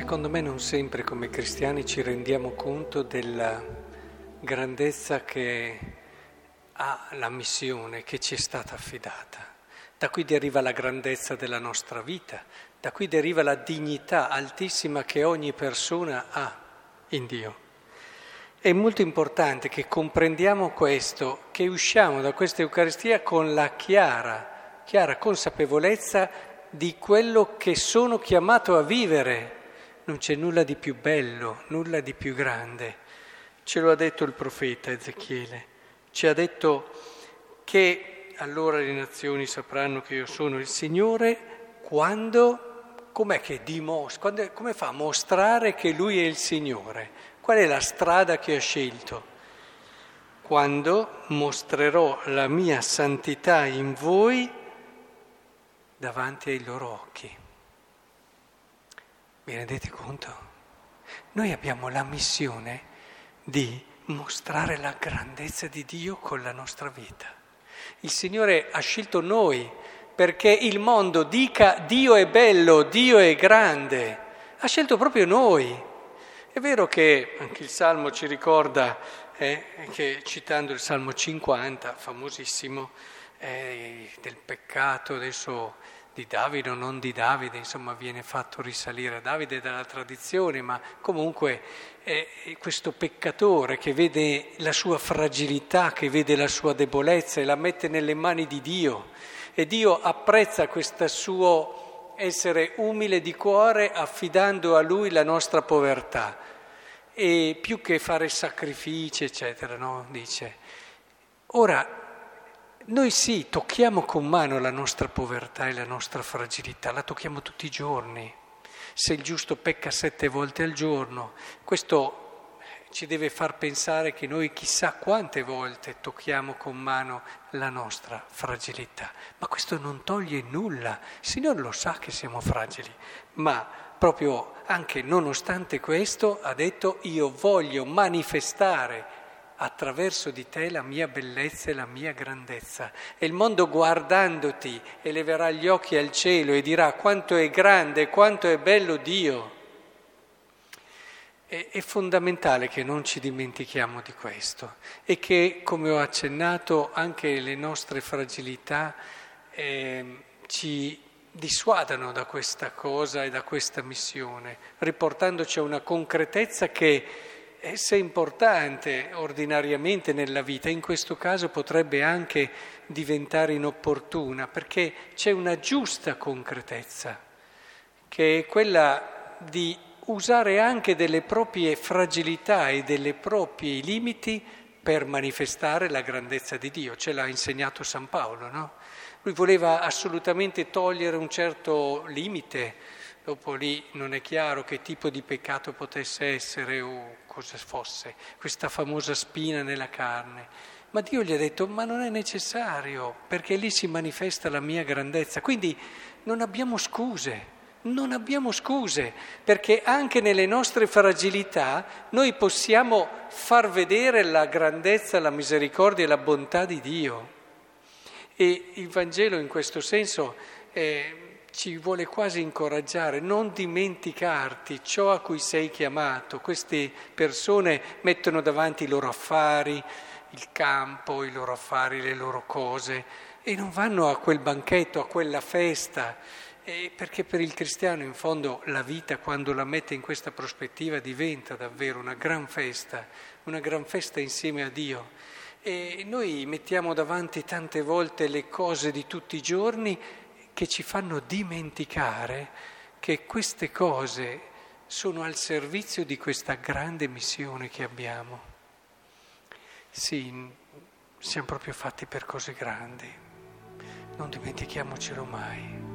Secondo me non sempre come cristiani ci rendiamo conto della grandezza che ha la missione che ci è stata affidata. Da qui deriva la grandezza della nostra vita, da qui deriva la dignità altissima che ogni persona ha in Dio. È molto importante che comprendiamo questo, che usciamo da questa Eucaristia con la chiara, chiara consapevolezza di quello che sono chiamato a vivere non c'è nulla di più bello, nulla di più grande. Ce lo ha detto il profeta Ezechiele. Ci ha detto che allora le nazioni sapranno che io sono il Signore quando, com'è che dimostra, come fa a mostrare che Lui è il Signore? Qual è la strada che ha scelto? Quando mostrerò la mia santità in voi davanti ai loro occhi. Vi rendete conto? Noi abbiamo la missione di mostrare la grandezza di Dio con la nostra vita. Il Signore ha scelto noi perché il mondo dica Dio è bello, Dio è grande. Ha scelto proprio noi. È vero che anche il Salmo ci ricorda, eh, che citando il Salmo 50, famosissimo, eh, del peccato, adesso di Davide o non di Davide, insomma viene fatto risalire a Davide dalla tradizione, ma comunque è questo peccatore che vede la sua fragilità, che vede la sua debolezza e la mette nelle mani di Dio e Dio apprezza questo suo essere umile di cuore affidando a Lui la nostra povertà e più che fare sacrifici, eccetera, no? Dice. Ora, noi sì, tocchiamo con mano la nostra povertà e la nostra fragilità, la tocchiamo tutti i giorni. Se il giusto pecca sette volte al giorno, questo ci deve far pensare che noi chissà quante volte tocchiamo con mano la nostra fragilità. Ma questo non toglie nulla, il Signore lo sa che siamo fragili, ma proprio anche nonostante questo ha detto io voglio manifestare attraverso di te la mia bellezza e la mia grandezza. E il mondo guardandoti eleverà gli occhi al cielo e dirà quanto è grande, quanto è bello Dio. È, è fondamentale che non ci dimentichiamo di questo e che, come ho accennato, anche le nostre fragilità eh, ci dissuadano da questa cosa e da questa missione, riportandoci a una concretezza che essa è importante ordinariamente nella vita, in questo caso potrebbe anche diventare inopportuna, perché c'è una giusta concretezza, che è quella di usare anche delle proprie fragilità e dei propri limiti per manifestare la grandezza di Dio. Ce l'ha insegnato San Paolo, no? Lui voleva assolutamente togliere un certo limite Dopo lì non è chiaro che tipo di peccato potesse essere o cosa fosse, questa famosa spina nella carne. Ma Dio gli ha detto, ma non è necessario, perché lì si manifesta la mia grandezza. Quindi non abbiamo scuse, non abbiamo scuse, perché anche nelle nostre fragilità noi possiamo far vedere la grandezza, la misericordia e la bontà di Dio. E il Vangelo in questo senso è ci vuole quasi incoraggiare, non dimenticarti ciò a cui sei chiamato. Queste persone mettono davanti i loro affari, il campo, i loro affari, le loro cose e non vanno a quel banchetto, a quella festa, eh, perché per il cristiano in fondo la vita quando la mette in questa prospettiva diventa davvero una gran festa, una gran festa insieme a Dio. E noi mettiamo davanti tante volte le cose di tutti i giorni che ci fanno dimenticare che queste cose sono al servizio di questa grande missione che abbiamo. Sì, siamo proprio fatti per cose grandi, non dimentichiamocelo mai.